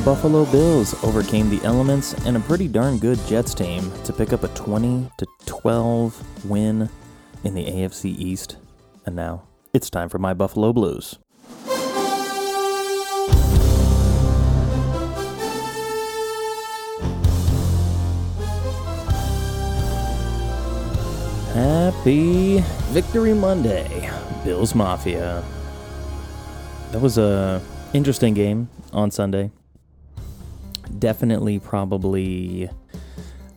The Buffalo Bills overcame the elements and a pretty darn good Jets team to pick up a 20 to 12 win in the AFC East. And now it's time for my Buffalo Blues. Happy Victory Monday, Bills Mafia. That was a interesting game on Sunday definitely, probably,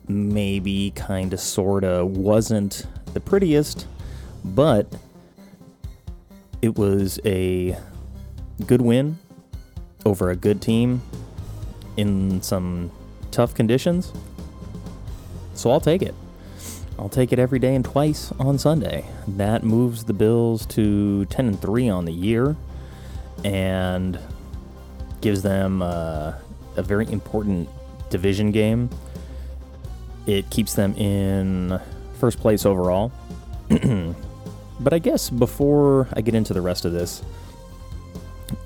maybe, kind of, sort of wasn't the prettiest, but it was a good win over a good team in some tough conditions. So I'll take it. I'll take it every day and twice on Sunday. That moves the Bills to 10 and 3 on the year and gives them uh, a very important division game. It keeps them in first place overall. but I guess before I get into the rest of this,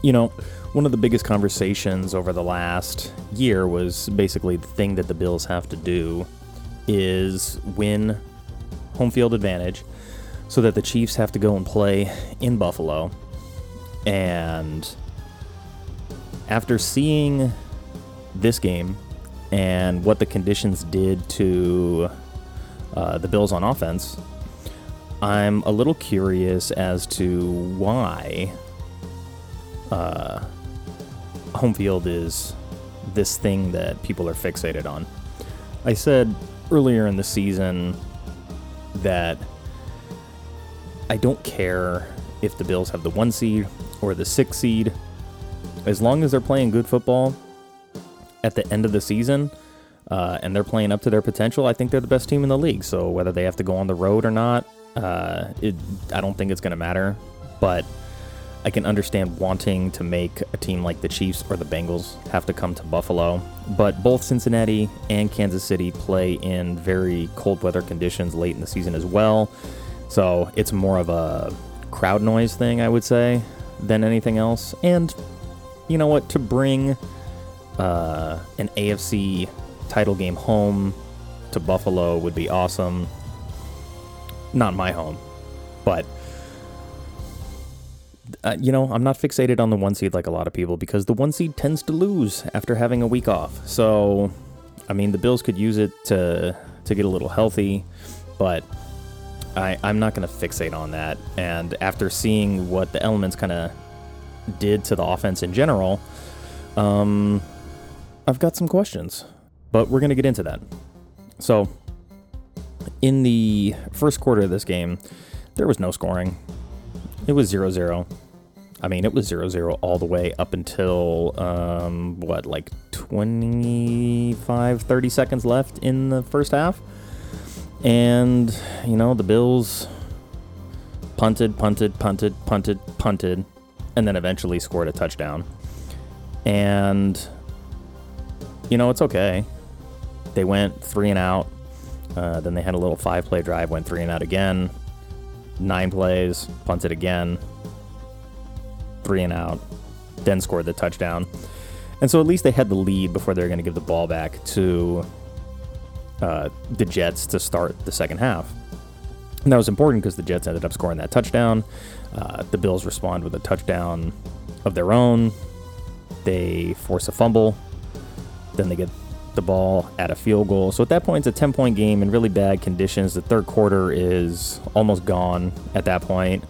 you know, one of the biggest conversations over the last year was basically the thing that the Bills have to do is win home field advantage so that the Chiefs have to go and play in Buffalo. And after seeing this game and what the conditions did to uh, the Bills on offense, I'm a little curious as to why uh, home field is this thing that people are fixated on. I said earlier in the season that I don't care if the Bills have the one seed or the six seed. As long as they're playing good football, at the end of the season uh, and they're playing up to their potential, I think they're the best team in the league. So whether they have to go on the road or not, uh, it, I don't think it's going to matter. But I can understand wanting to make a team like the Chiefs or the Bengals have to come to Buffalo. But both Cincinnati and Kansas City play in very cold weather conditions late in the season as well. So it's more of a crowd noise thing, I would say, than anything else. And you know what? To bring uh, an AFC title game home to Buffalo would be awesome. Not my home, but uh, you know, I'm not fixated on the one seed like a lot of people because the one seed tends to lose after having a week off. So, I mean, the Bills could use it to to get a little healthy, but I, I'm not going to fixate on that. And after seeing what the elements kind of did to the offense in general, um, I've got some questions, but we're going to get into that. So, in the first quarter of this game, there was no scoring. It was 0 0. I mean, it was 0 0 all the way up until, um, what, like 25, 30 seconds left in the first half. And, you know, the Bills punted, punted, punted, punted, punted, and then eventually scored a touchdown. And you know, it's okay. They went three and out. Uh, then they had a little five play drive, went three and out again. Nine plays, punted again. Three and out. Then scored the touchdown. And so at least they had the lead before they were going to give the ball back to uh, the Jets to start the second half. And that was important because the Jets ended up scoring that touchdown. Uh, the Bills respond with a touchdown of their own. They force a fumble then they get the ball at a field goal. So at that point, it's a 10 point game in really bad conditions. The third quarter is almost gone at that point.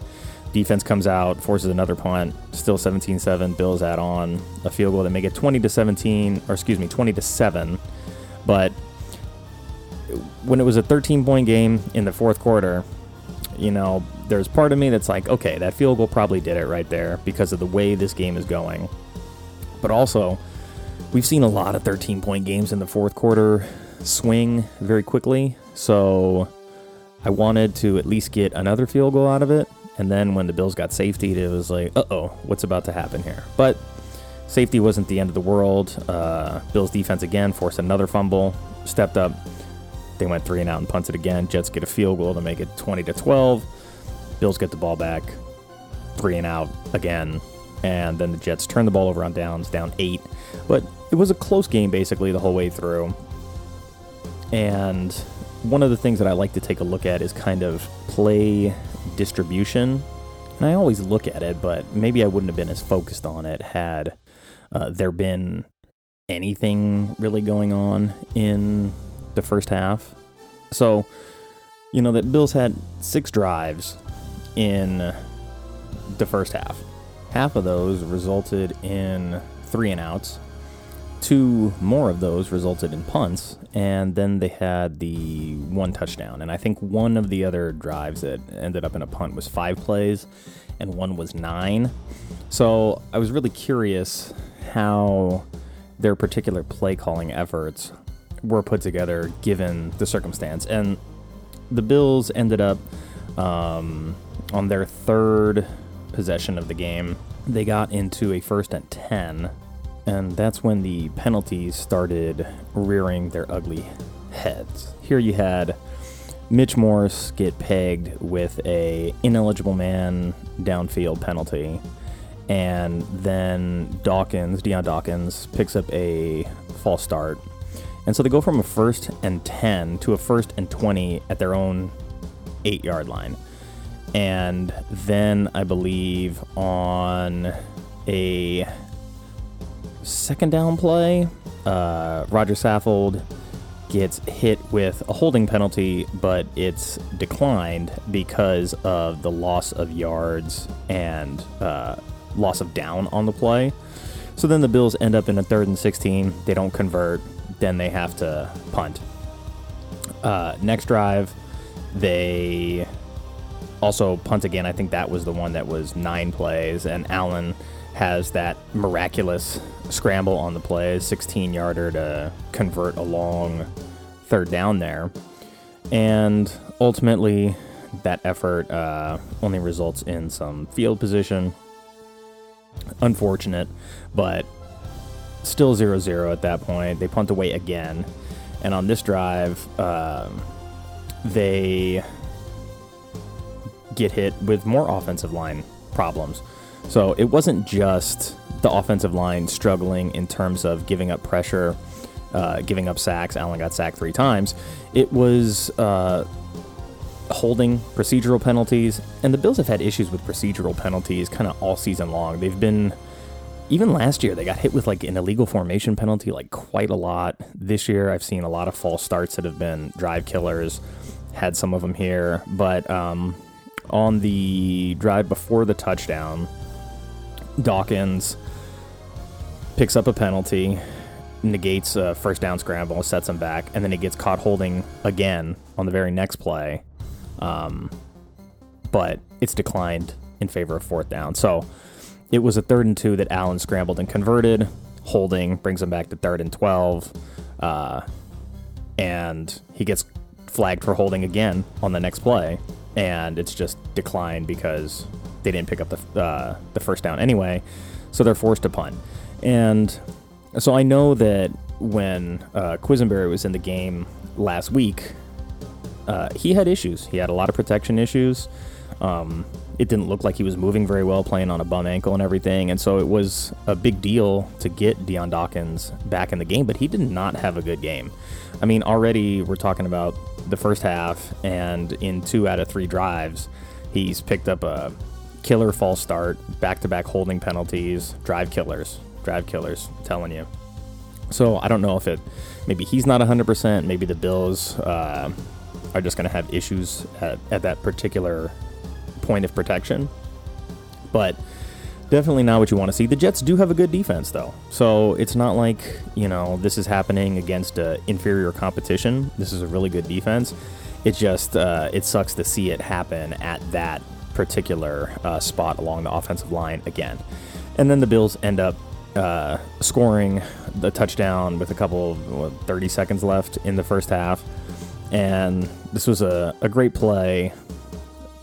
Defense comes out, forces another punt, still 17 7. Bills add on a field goal that make it 20 to 17, or excuse me, 20 to 7. But when it was a 13 point game in the fourth quarter, you know, there's part of me that's like, okay, that field goal probably did it right there because of the way this game is going. But also, we've seen a lot of 13 point games in the fourth quarter swing very quickly. So I wanted to at least get another field goal out of it. And then when the Bills got safety, it was like, uh oh, what's about to happen here? But safety wasn't the end of the world. Uh, Bills defense again forced another fumble, stepped up. They went three and out and punted again. Jets get a field goal to make it 20 to 12. Bills get the ball back, three and out again. And then the Jets turn the ball over on downs, down eight. But it was a close game basically the whole way through. And one of the things that I like to take a look at is kind of play distribution. And I always look at it, but maybe I wouldn't have been as focused on it had uh, there been anything really going on in the first half. So, you know, that Bills had six drives in the first half. Half of those resulted in three and outs. Two more of those resulted in punts, and then they had the one touchdown. And I think one of the other drives that ended up in a punt was five plays, and one was nine. So I was really curious how their particular play calling efforts were put together given the circumstance. And the Bills ended up um, on their third possession of the game. They got into a first and 10, and that's when the penalties started rearing their ugly heads. Here you had Mitch Morse get pegged with a ineligible man downfield penalty and then Dawkins, Dion Dawkins, picks up a false start. And so they go from a first and 10 to a first and 20 at their own eight yard line. And then I believe on a second down play, uh, Rodger Saffold gets hit with a holding penalty, but it's declined because of the loss of yards and uh, loss of down on the play. So then the Bills end up in a third and 16. They don't convert. Then they have to punt. Uh, next drive, they also punt again. I think that was the one that was nine plays, and Allen has that miraculous scramble on the play, 16 yarder to convert a long third down there. And ultimately, that effort uh, only results in some field position unfortunate, but still 0 0 at that point. They punt away again. And on this drive, uh, they get hit with more offensive line problems. So it wasn't just the offensive line struggling in terms of giving up pressure, uh, giving up sacks. Allen got sacked three times. It was uh, holding procedural penalties, and the Bills have had issues with procedural penalties kind of all season long. They've been even last year they got hit with like an illegal formation penalty like quite a lot. This year I've seen a lot of false starts that have been drive killers. Had some of them here, but um, on the drive before the touchdown, Dawkins picks up a penalty, negates a first down scramble, sets him back, and then he gets caught holding again on the very next play. Um, but it's declined in favor of fourth down. So it was a third and two that Allen scrambled and converted. Holding brings him back to third and 12. Uh, and he gets flagged for holding again on the next play. And it's just declined because they didn't pick up the, uh, the first down anyway. So they're forced to punt. And so I know that when uh, Quessenberry was in the game last week, uh, he had issues. He had a lot of protection issues. Um, it didn't look like he was moving very well, playing on a bum ankle and everything. And so it was a big deal to get Dion Dawkins back in the game, but he did not have a good game. I mean, already we're talking about the first half, and in two out of three drives, he's picked up a killer false start, back to back holding penalties, drive killers, drive killers, I'm telling you. So I don't know if it, maybe he's not 100%, maybe the Bills. Uh, are just going to have issues at, at that particular point of protection. But definitely not what you want to see. The Jets do have a good defense, though. So it's not like, you know, this is happening against an inferior competition. This is a really good defense. It just, uh, it sucks to see it happen at that particular uh, spot along the offensive line again. And then the Bills end up uh, scoring the touchdown with a couple what, 30 seconds left in the first half. And this was a, a great play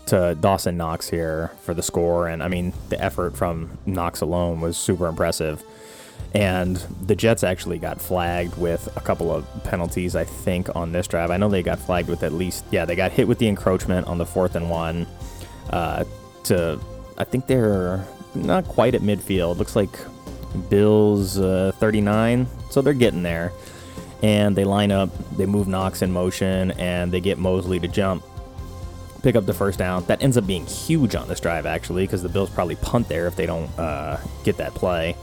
to Dawson Knox here for the score. And I mean, the effort from Knox alone was super impressive. And the Jets actually got flagged with a couple of penalties, I think, on this drive. I know they got flagged with at least, yeah, they got hit with the encroachment on the fourth and one. Uh, to, I think they're not quite at midfield. Looks like Bills uh, 39, so they're getting there. And they line up, they move Knox in motion, and they get Mosley to jump, pick up the first down. That ends up being huge on this drive, actually, because the Bills probably punt there if they don't uh, get that play.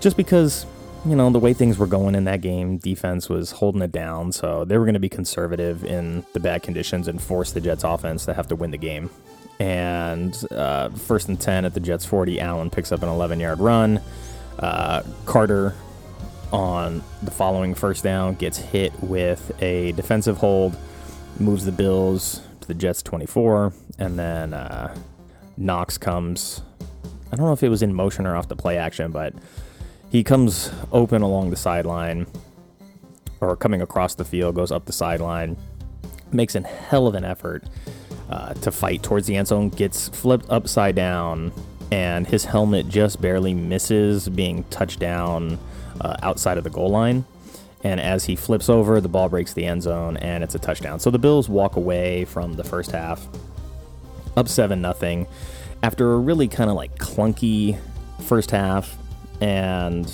Just because, you know, the way things were going in that game, defense was holding it down, so they were going to be conservative in the bad conditions and force the Jets offense to have to win the game and uh, first and 10 at the Jets 40, Allen picks up an 11 yard run. Uh, Carter on the following first down gets hit with a defensive hold, moves the Bills to the Jets 24, and then uh, Knox comes. I don't know if it was in motion or off the play action, but he comes open along the sideline or coming across the field, goes up the sideline, makes a hell of an effort uh, to fight towards the end zone, gets flipped upside down, and his helmet just barely misses being touched down uh, outside of the goal line. And as he flips over, the ball breaks the end zone, and it's a touchdown. So the Bills walk away from the first half up seven nothing after a really kind of like clunky first half. And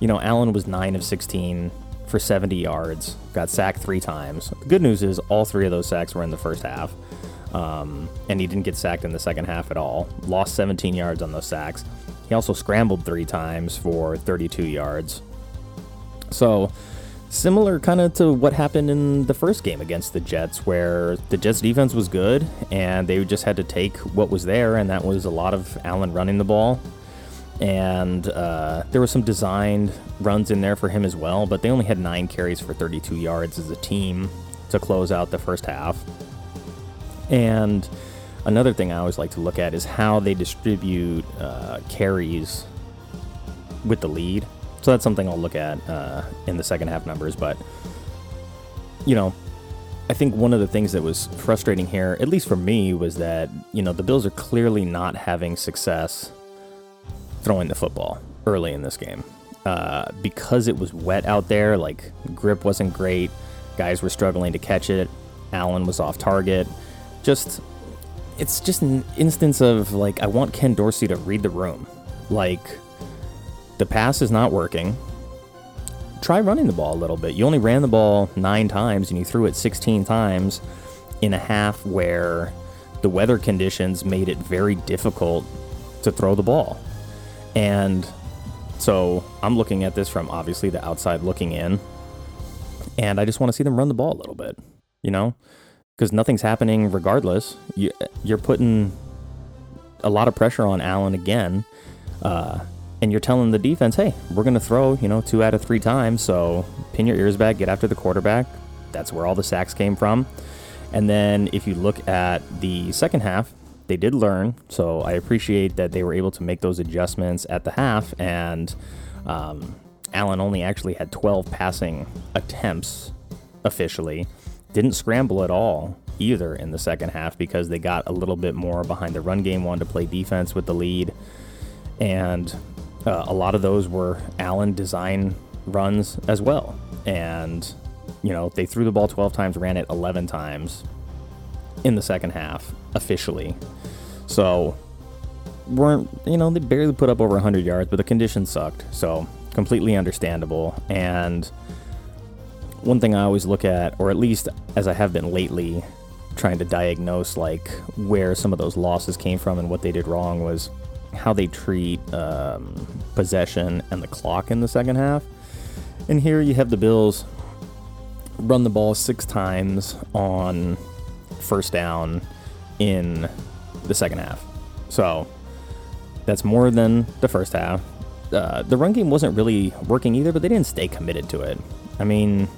you know, Allen was nine of sixteen for 70 yards, got sacked three times. The good news is all three of those sacks were in the first half. Um, and he didn't get sacked in the second half at all. Lost 17 yards on those sacks. He also scrambled three times for 32 yards. So, similar kind of to what happened in the first game against the Jets, where the Jets defense was good and they just had to take what was there, and that was a lot of Allen running the ball. And uh, there were some designed runs in there for him as well, but they only had nine carries for 32 yards as a team to close out the first half. And another thing I always like to look at is how they distribute uh, carries with the lead. So that's something I'll look at uh, in the second half numbers. But, you know, I think one of the things that was frustrating here, at least for me, was that, you know, the Bills are clearly not having success throwing the football early in this game. Uh, because it was wet out there, like grip wasn't great, guys were struggling to catch it, Allen was off target just it's just an instance of like I want Ken Dorsey to read the room. Like the pass is not working. Try running the ball a little bit. You only ran the ball 9 times and you threw it 16 times in a half where the weather conditions made it very difficult to throw the ball. And so I'm looking at this from obviously the outside looking in. And I just want to see them run the ball a little bit, you know? Because nothing's happening regardless. You, you're putting a lot of pressure on Allen again, uh, and you're telling the defense, "Hey, we're going to throw, you know, two out of three times. So pin your ears back, get after the quarterback." That's where all the sacks came from. And then if you look at the second half, they did learn. So I appreciate that they were able to make those adjustments at the half. And um, Allen only actually had 12 passing attempts officially didn't scramble at all either in the second half because they got a little bit more behind the run game, wanted to play defense with the lead. And uh, a lot of those were Allen design runs as well. And, you know, they threw the ball 12 times, ran it 11 times in the second half officially. So, weren't, you know, they barely put up over 100 yards, but the conditions sucked. So, completely understandable. And, one thing I always look at, or at least as I have been lately, trying to diagnose like where some of those losses came from and what they did wrong was how they treat um, possession and the clock in the second half. And here you have the Bills run the ball six times on first down in the second half. So that's more than the first half. Uh, the run game wasn't really working either, but they didn't stay committed to it. I mean,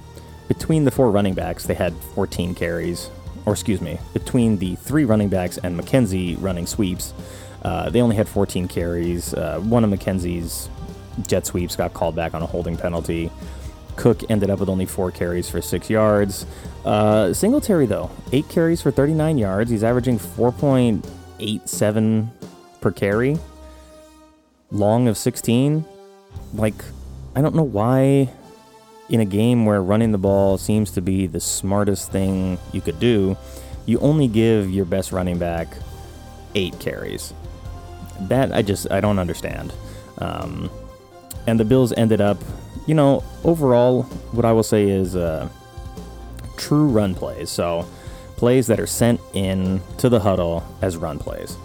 between the four running backs, they had 14 carries, or excuse me, between the three running backs and McKenzie running sweeps, Uh, they only had 14 carries. Uh, one of McKenzie's jet sweeps got called back on a holding penalty. Cook ended up with only four carries for six yards. Uh, Singletary, though, eight carries for 39 yards. He's averaging 4.87 per carry. Long of 16. Like, I don't know why in a game where running the ball seems to be the smartest thing you could do, you only give your best running back eight carries. That I just I don't understand. Um, and the Bills ended up, you know, overall, what I will say is uh, true run plays. So plays that are sent in to the huddle as run plays.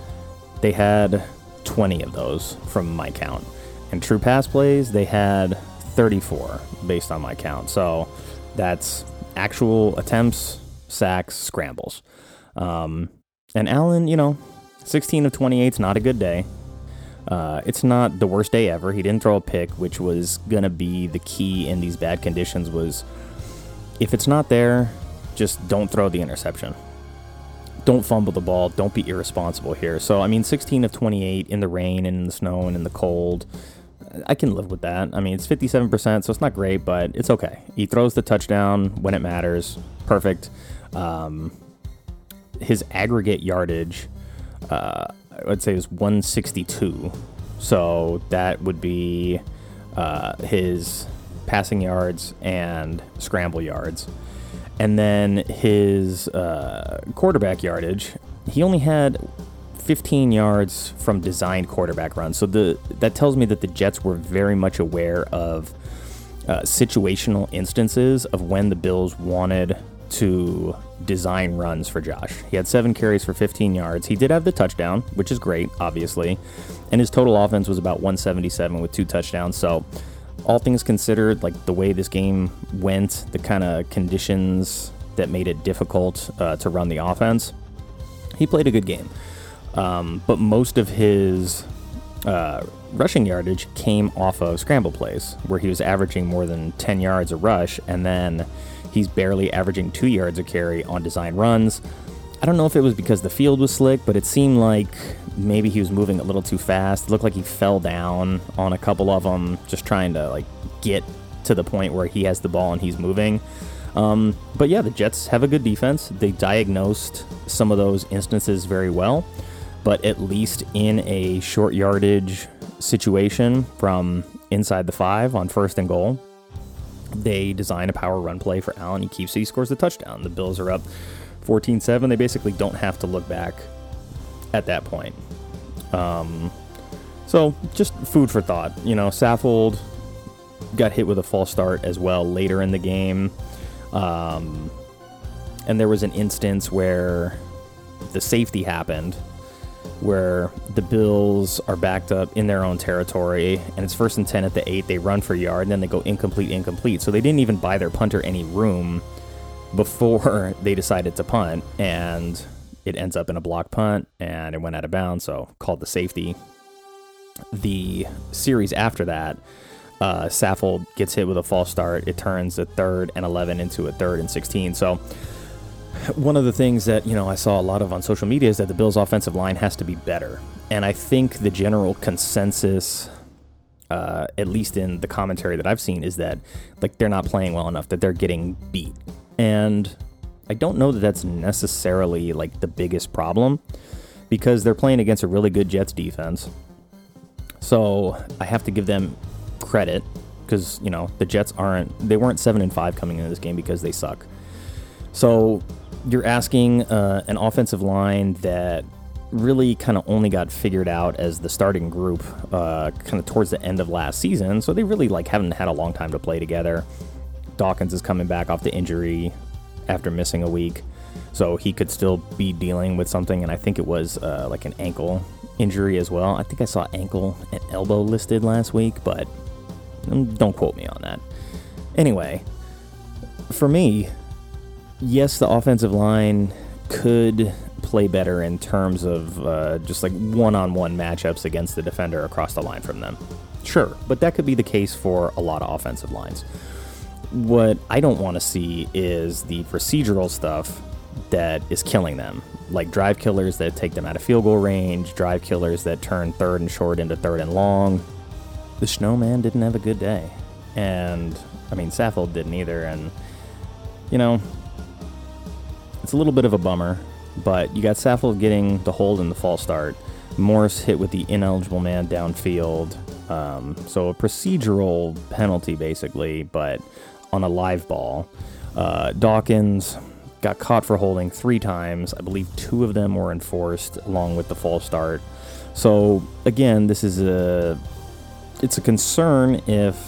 They had 20 of those from my count. And true pass plays, they had 34 based on my count. So that's actual attempts, sacks, scrambles. Um, and Allen, you know, 16 of 28 is not a good day. Uh, it's not the worst day ever. He didn't throw a pick, which was gonna be the key in these bad conditions. Was if it's not there, just don't throw the interception. Don't fumble the ball. Don't be irresponsible here. So I mean, 16 of 28 in the rain and in the snow and in the cold. I can live with that. I mean, it's 57%, so it's not great, but it's okay. He throws the touchdown when it matters. Perfect. Um, his aggregate yardage, uh, I would say, was 162. So that would be uh, his passing yards and scramble yards. And then his uh, quarterback yardage, he only had 15 yards from designed quarterback runs. So the that tells me that the Jets were very much aware of uh, situational instances of when the Bills wanted to design runs for Josh. He had seven carries for 15 yards. He did have the touchdown, which is great, obviously, and his total offense was about 177 with two touchdowns. So all things considered, like the way this game went, the kind of conditions that made it difficult uh, to run the offense, he played a good game. Um, but most of his uh, rushing yardage came off of scramble plays, where he was averaging more than 10 yards a rush, and then he's barely averaging two yards a carry on design runs. I don't know if it was because the field was slick, but it seemed like maybe he was moving a little too fast. It looked like he fell down on a couple of them, just trying to like get to the point where he has the ball and he's moving. Um, but yeah, the Jets have a good defense. They diagnosed some of those instances very well but at least in a short yardage situation from inside the five on first and goal, they design a power run play for Allen. He keeps it, he scores the touchdown. The Bills are up 14 7. They basically don't have to look back at that point. Um, so just food for thought. You know, Saffold got hit with a false start as well later in the game. Um, and there was an instance where the safety happened where the Bills are backed up in their own territory and it's first and 10 at the 8. They run for yard and then they go incomplete, incomplete. So they didn't even buy their punter any room before they decided to punt. And it ends up in a block punt and it went out of bounds. So called the safety. The series after that, uh, Saffold gets hit with a false start. It turns a third and 11 into a third and 16. So one of the things that you know I saw a lot of on social media is that the Bills' offensive line has to be better, and I think the general consensus, uh, at least in the commentary that I've seen, is that like they're not playing well enough, that they're getting beat, and I don't know that that's necessarily like the biggest problem because they're playing against a really good Jets defense. So I have to give them credit because you know the Jets aren't they weren't seven and five coming into this game because they suck. So you're asking uh, an offensive line that really kind of only got figured out as the starting group uh, kind of towards the end of last season. So they really like haven't had a long time to play together. Dawkins is coming back off the injury after missing a week, so he could still be dealing with something. And I think it was uh, like an ankle injury as well. I think I saw ankle and elbow listed last week, but mm, don't quote me on that. Anyway, for me, yes, the offensive line could play better in terms of uh, just like one on one matchups against the defender across the line from them. Sure, but that could be the case for a lot of offensive lines. What I don't want to see is the procedural stuff that is killing them, like drive killers that take them out of field goal range, drive killers that turn third and short into third and long. The Snowman didn't have a good day. And, I mean, Saffold didn't either. And, you know, it's a little bit of a bummer, but you got Saffold getting the hold in the false start. Morse hit with the ineligible man downfield. Um, so a procedural penalty, basically, but on a live ball. Uh, Dawkins got caught for holding three times. I believe two of them were enforced along with the false start. So again, this is a it's a concern if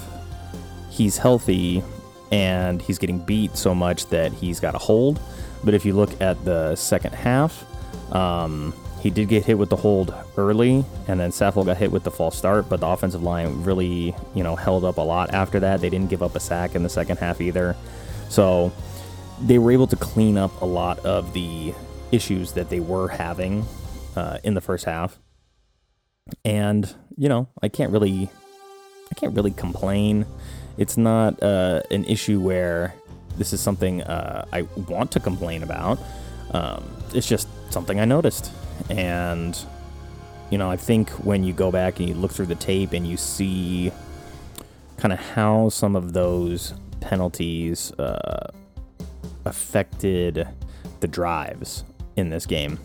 he's healthy and he's getting beat so much that he's got a hold. But if you look at the second half, um, he did get hit with the hold early, and then Saffold got hit with the false start. But the offensive line really, you know, held up a lot after that. They didn't give up a sack in the second half either. So they were able to clean up a lot of the issues that they were having uh, in the first half. And you know, I can't really, I can't really complain. It's not uh, an issue where this is something uh, I want to complain about. Um, it's just something I noticed, and you know, I think when you go back and you look through the tape and you see kind of how some of those penalties uh, affected the drives in this game,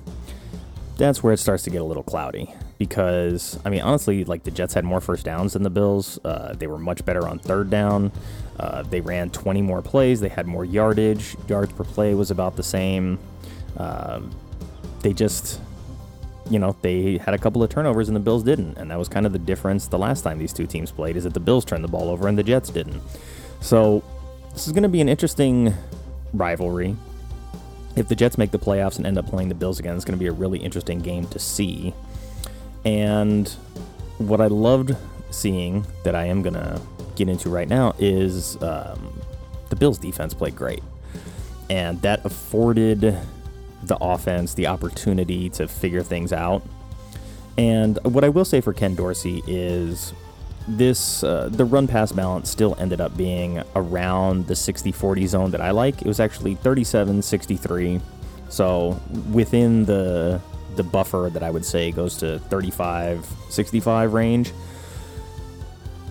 that's where it starts to get a little cloudy. Because, I mean, honestly, like the Jets had more first downs than the Bills. Uh, they were much better on third down. Uh, they ran 20 more plays. They had more yardage. Yards per play was about the same. Um, they just, you know, they had a couple of turnovers and the Bills didn't. And that was kind of the difference the last time these two teams played is that the Bills turned the ball over and the Jets didn't. So this is going to be an interesting rivalry. If the Jets make the playoffs and end up playing the Bills again, it's going to be a really interesting game to see. And what I loved seeing that I am going to get into right now is um, the Bills' defense played great. And that afforded the offense the opportunity to figure things out. And what I will say for Ken Dorsey is this uh, the run pass balance still ended up being around the 60-40 zone that I like. It was actually 37-63. So within the the buffer that I would say goes to 35-65 range.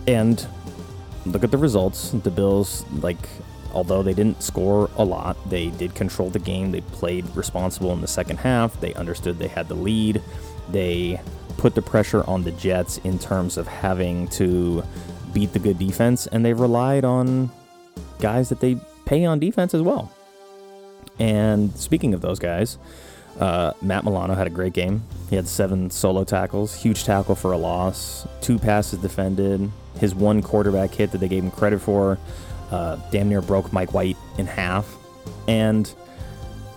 And look at the results. The Bills like although they didn't score a lot, they did control the game. They played responsible in the second half. They understood they had the lead. They put the pressure on the Jets in terms of having to beat the good defense, and they've relied on guys that they pay on defense as well. And speaking of those guys, uh, Matt Milano had a great game. He had seven solo tackles, huge tackle for a loss, two passes defended, his one quarterback hit that they gave him credit for uh, damn near broke Mike White in half. And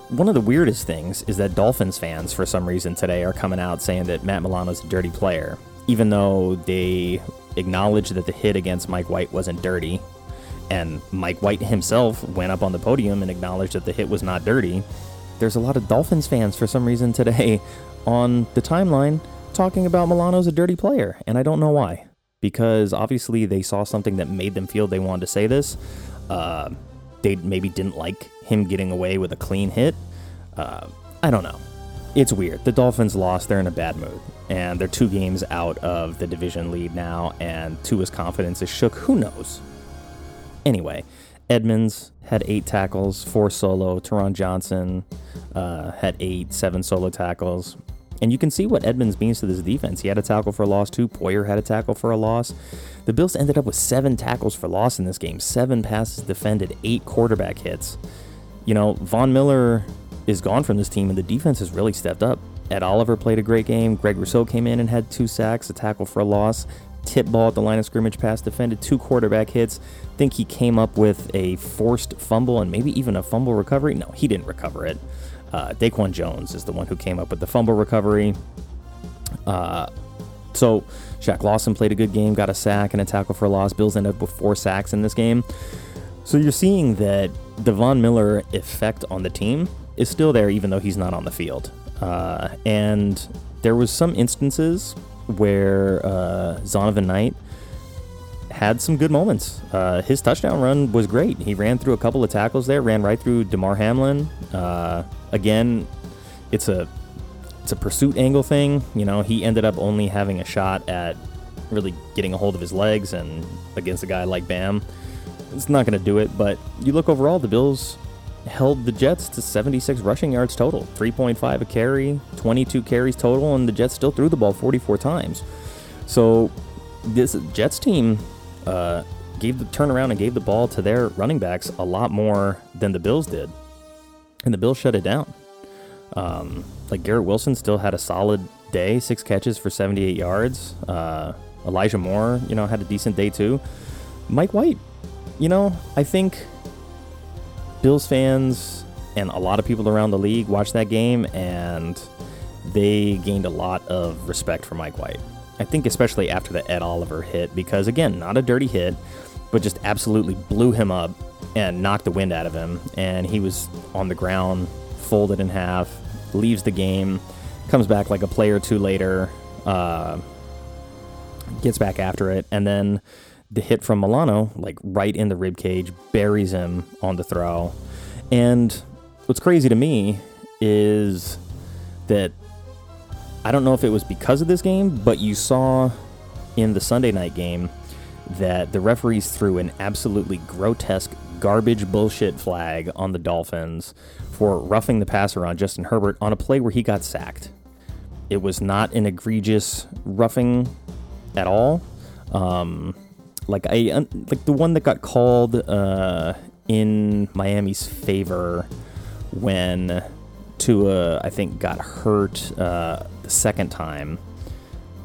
one of the weirdest things is that Dolphins fans, for some reason today, are coming out saying that Matt Milano's a dirty player, even though they acknowledge that the hit against Mike White wasn't dirty. And Mike White himself went up on the podium and acknowledged that the hit was not dirty. There's a lot of Dolphins fans, for some reason today, on the timeline talking about Milano's a dirty player, and I don't know why because obviously they saw something that made them feel they wanted to say this. Uh, they maybe didn't like him getting away with a clean hit. Uh, I don't know. It's weird. The Dolphins lost. They're in a bad mood. And they're two games out of the division lead now, and Tua's confidence is shook. Who knows? Anyway, Edmunds had eight tackles, four solo. Taron Johnson uh, had eight, seven solo tackles. And you can see what Edmunds means to this defense. He had a tackle for a loss too. Poyer had a tackle for a loss. The Bills ended up with seven tackles for loss in this game, seven passes defended, eight quarterback hits. You know, Von Miller is gone from this team, and the defense has really stepped up. Ed Oliver played a great game. Greg Rousseau came in and had two sacks, a tackle for a loss, tip ball at the line of scrimmage pass defended, two quarterback hits. Think he came up with a forced fumble and maybe even a fumble recovery. No, he didn't recover it. Uh, Daquan Jones is the one who came up with the fumble recovery. Uh, so Shaq Lawson played a good game, got a sack and a tackle for a loss. Bills ended up with four sacks in this game. So you're seeing that the Von Miller effect on the team is still there, even though he's not on the field. Uh, and there was some instances where uh, Zonovan Knight had some good moments. Uh, his touchdown run was great. He ran through a couple of tackles there, ran right through Damar Hamlin. Uh, again, it's a it's a pursuit angle thing. You know, he ended up only having a shot at really getting a hold of his legs, and against a guy like Bam, it's not going to do it. But you look overall, the Bills held the Jets to 76 rushing yards total, 3.5 a carry, 22 carries total, and the Jets still threw the ball 44 times. So this Jets team uh, gave the turnaround and gave the ball to their running backs a lot more than the Bills did, and the Bills shut it down. Um, like Garrett Wilson still had a solid day, six catches for 78 yards. Uh, Elijah Moore, you know, had a decent day too. Mike White, you know, I think Bills fans and a lot of people around the league watched that game and they gained a lot of respect for Mike White. I think especially after the Ed Oliver hit, because again, not a dirty hit, but just absolutely blew him up and knocked the wind out of him. And he was on the ground, folded in half, leaves the game, comes back like a play or two later, uh, gets back after it, and then the hit from Milano, like right in the rib cage, buries him on the throw. And what's crazy to me is that I don't know if it was because of this game, but you saw in the Sunday night game that the referees threw an absolutely grotesque garbage bullshit flag on the Dolphins for roughing the passer on Justin Herbert on a play where he got sacked. It was not an egregious roughing at all. Um, like I like the one that got called uh, in Miami's favor when Tua I think got hurt uh, the second time,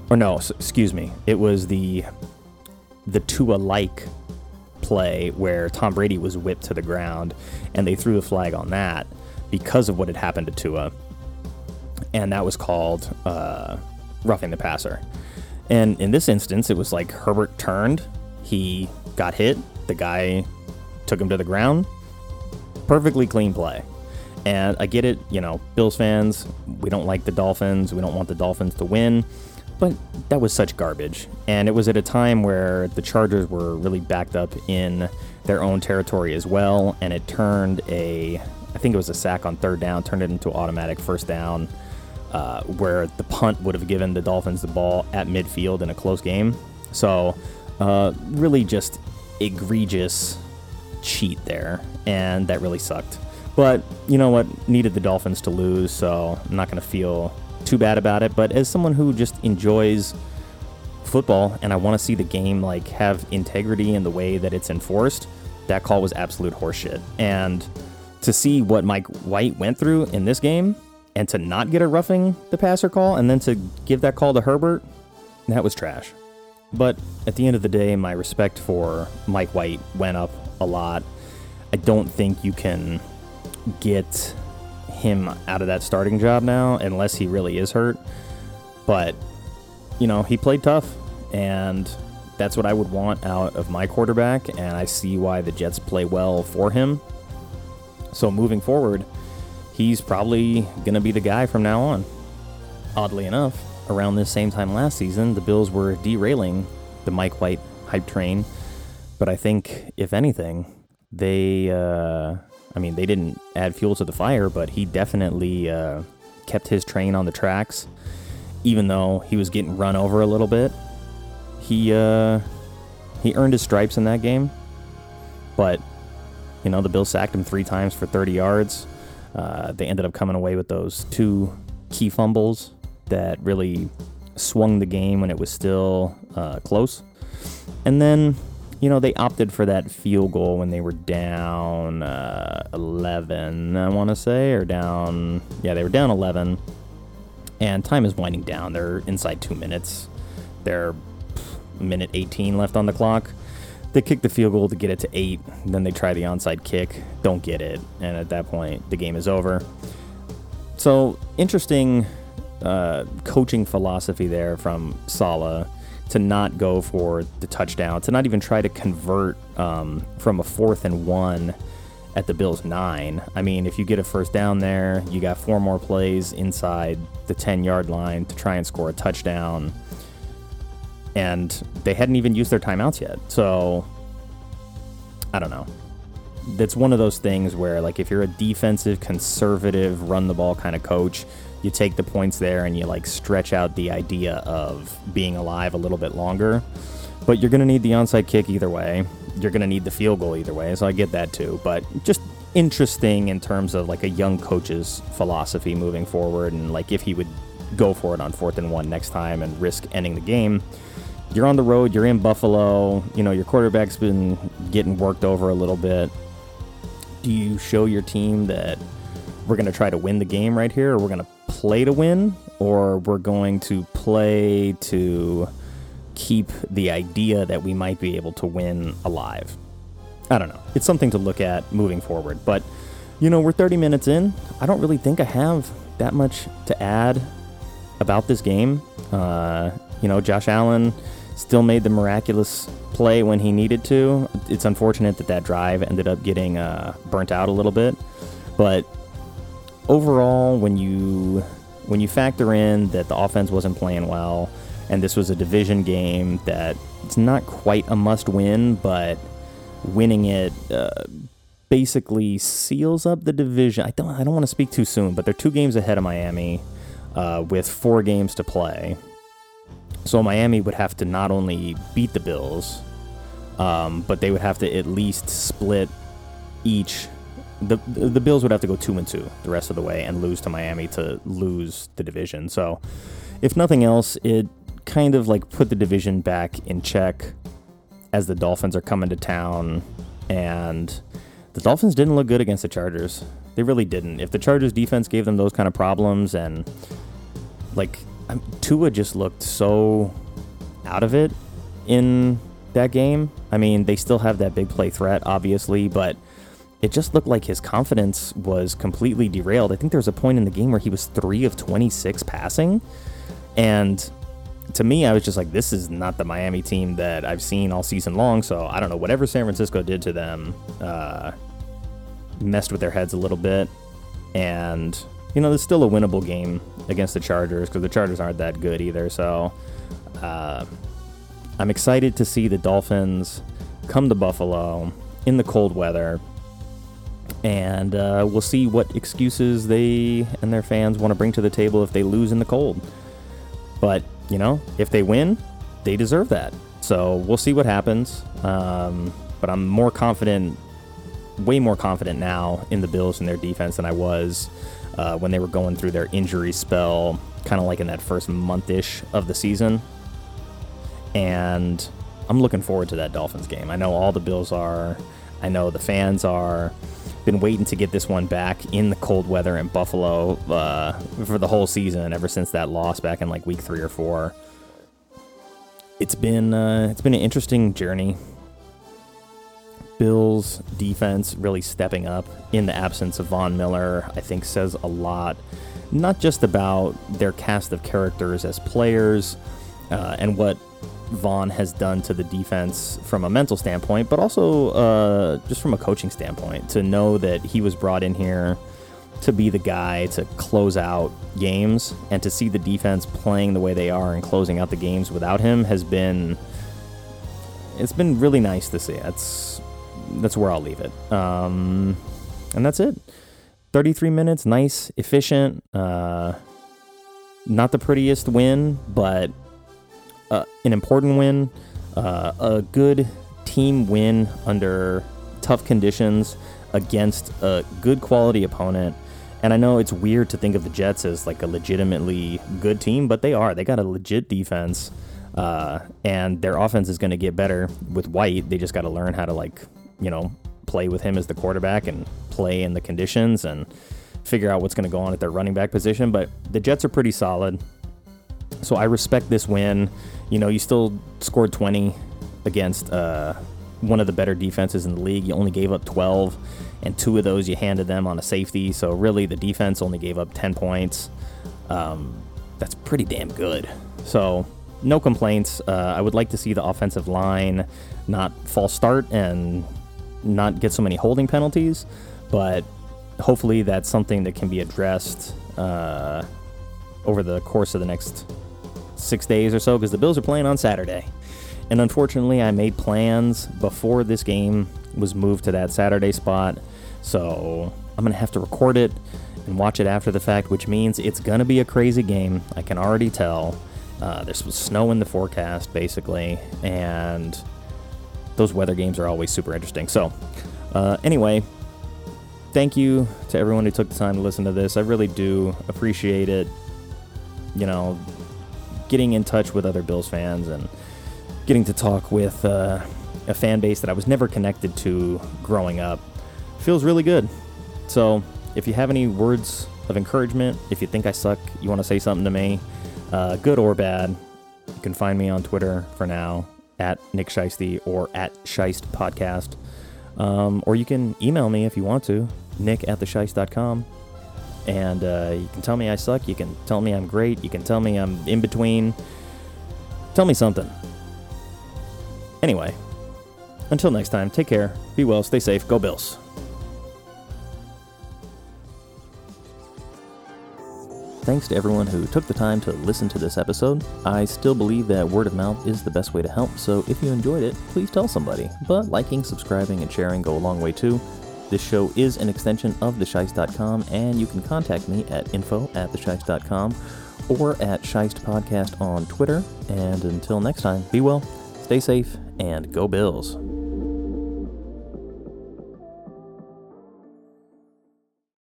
or no, excuse me, it was the the Tua like play where Tom Brady was whipped to the ground, and they threw the flag on that because of what had happened to Tua, and that was called uh, roughing the passer. And in this instance, it was like Herbert turned, he got hit, the guy took him to the ground. Perfectly clean play. And I get it, you know, Bills fans, we don't like the Dolphins, we don't want the Dolphins to win, but that was such garbage. And it was at a time where the Chargers were really backed up in their own territory as well, and it turned a, I think it was a sack on third down, turned it into automatic first down, uh, where the punt would have given the Dolphins the ball at midfield in a close game. So, uh, really just egregious cheat there, and that really sucked. But you know what? Needed the Dolphins to lose, so I'm not going to feel too bad about it. But as someone who just enjoys football and I want to see the game like have integrity in the way that it's enforced, that call was absolute horseshit. And to see what Mike White went through in this game and to not get a roughing the passer call and then to give that call to Herbert, that was trash. But at the end of the day, my respect for Mike White went up a lot. I don't think you can get him out of that starting job now unless he really is hurt. But, you know, he played tough, and that's what I would want out of my quarterback, and I see why the Jets play well for him. So moving forward, he's probably going to be the guy from now on. Oddly enough, around this same time last season, the Bills were derailing the Mike White hype train. But I think, if anything, they uh, I mean, they didn't add fuel to the fire, but he definitely uh, kept his train on the tracks, even though he was getting run over a little bit. He uh, he earned his stripes in that game, but you know the Bills sacked him three times for 30 yards. Uh, they ended up coming away with those two key fumbles that really swung the game when it was still uh, close. And then you know, they opted for that field goal when they were down uh, 11, I want to say, or down, yeah, they were down 11. And time is winding down. They're inside two minutes. They're minute 18 left on the clock. They kick the field goal to get it to eight. Then they try the onside kick, don't get it. And at that point, the game is over. So, interesting uh, coaching philosophy there from Saleh to not go for the touchdown, to not even try to convert um, from a fourth and one at the Bills' nine. I mean, if you get a first down there, you got four more plays inside the 10 yard line to try and score a touchdown. and they hadn't even used their timeouts yet. So I don't know. That's one of those things where, like, if you're a defensive, conservative, run the ball kind of coach, you take the points there and you like stretch out the idea of being alive a little bit longer. But you're going to need the onside kick either way. You're going to need the field goal either way. So I get that too. But just interesting in terms of like a young coach's philosophy moving forward and like if he would go for it on fourth and one next time and risk ending the game. You're on the road, you're in Buffalo, you know, your quarterback's been getting worked over a little bit. Do you show your team that we're going to try to win the game right here, or we're going to play to win, or we're going to play to keep the idea that we might be able to win alive? I don't know. It's something to look at moving forward. But, you know, we're 30 minutes in. I don't really think I have that much to add about this game. Uh, you know, Josh Allen still made the miraculous play when he needed to. It's unfortunate that that drive ended up getting uh, burnt out a little bit, but overall, when you when you factor in that the offense wasn't playing well, and this was a division game that it's not quite a must-win, but winning it. Uh, basically seals up the division. I don't I don't want to speak too soon, but they're two games ahead of Miami uh, with four games to play. So Miami would have to not only beat the Bills, um, but they would have to at least split each. The the Bills would have to go two and two the rest of the way and lose to Miami to lose the division. So, if nothing else, it kind of like put the division back in check as the Dolphins are coming to town, and the Dolphins didn't look good against the Chargers. They really didn't. If the Chargers defense gave them those kind of problems and like Tua just looked so out of it in that game. I mean, they still have that big play threat, obviously, but it just looked like his confidence was completely derailed. I think there was a point in the game where he was three of 26 passing. And to me, I was just like, this is not the Miami team that I've seen all season long. So I don't know. Whatever San Francisco did to them uh, messed with their heads a little bit. And you know, there's still a winnable game against the Chargers because the Chargers aren't that good either. So uh, I'm excited to see the Dolphins come to Buffalo in the cold weather. And uh, we'll see what excuses they and their fans want to bring to the table if they lose in the cold. But, you know, if they win, they deserve that. So we'll see what happens. Um, but I'm more confident, way more confident now in the Bills and their defense than I was uh, when they were going through their injury spell, kind of like in that first month ish of the season. And I'm looking forward to that Dolphins game. I know all the Bills are, I know the fans are. Been waiting to get this one back in the cold weather in Buffalo uh, for the whole season, ever since that loss back in like week three or four. It's been uh, it's been an interesting journey Bills defense really stepping up in the absence of Von Miller, I think says a lot, not just about their cast of characters as players uh, and what Von has done to the defense from a mental standpoint, but also uh, just from a coaching standpoint. To know that he was brought in here to be the guy to close out games and to see the defense playing the way they are and closing out the games without him has been it's been really nice to see. That's that's where I'll leave it. Um, and that's it. 33 minutes, nice, efficient. Uh, not the prettiest win, but uh, an important win. Uh, a good team win under tough conditions against a good quality opponent. And I know it's weird to think of the Jets as like a legitimately good team, but they are. They got a legit defense. Uh, and their offense is going to get better with White. They just got to learn how to like you know, play with him as the quarterback and play in the conditions and figure out what's going to go on at their running back position. But the Jets are pretty solid. So I respect this win. You know, you still scored 20 against uh, one of the better defenses in the league. You only gave up 12, and two of those you handed them on a safety. So really, the defense only gave up 10 points. Um, that's pretty damn good. So no complaints. Uh, I would like to see the offensive line not false start and not get so many holding penalties, but hopefully that's something that can be addressed uh, over the course of the next six days or so because the Bills are playing on Saturday. And unfortunately, I made plans before this game was moved to that Saturday spot. So I'm going to have to record it and watch it after the fact, which means it's going to be a crazy game. I can already tell. Uh, there's snow in the forecast, basically, and those weather games are always super interesting. So, uh, anyway, thank you to everyone who took the time to listen to this. I really do appreciate it. You know, getting in touch with other Bills fans and getting to talk with uh, a fan base that I was never connected to growing up feels really good. So, if you have any words of encouragement, if you think I suck, you want to say something to me, uh, good or bad, you can find me on Twitter for now at Nick Shiesty or at Shiest Podcast. Um, or you can email me if you want to, nick at the theshiest.com. And uh, you can tell me I suck. You can tell me I'm great. You can tell me I'm in between. Tell me something. Anyway, until next time, take care, be well, stay safe, go Bills. Thanks to everyone who took the time to listen to this episode. I still believe that word of mouth is the best way to help, so if you enjoyed it, please tell somebody. But liking, subscribing, and sharing go a long way too. This show is an extension of theshiest.com, and you can contact me at info at theshiest.com or at Shiest Podcast on Twitter. And until next time, be well, stay safe, and go Bills.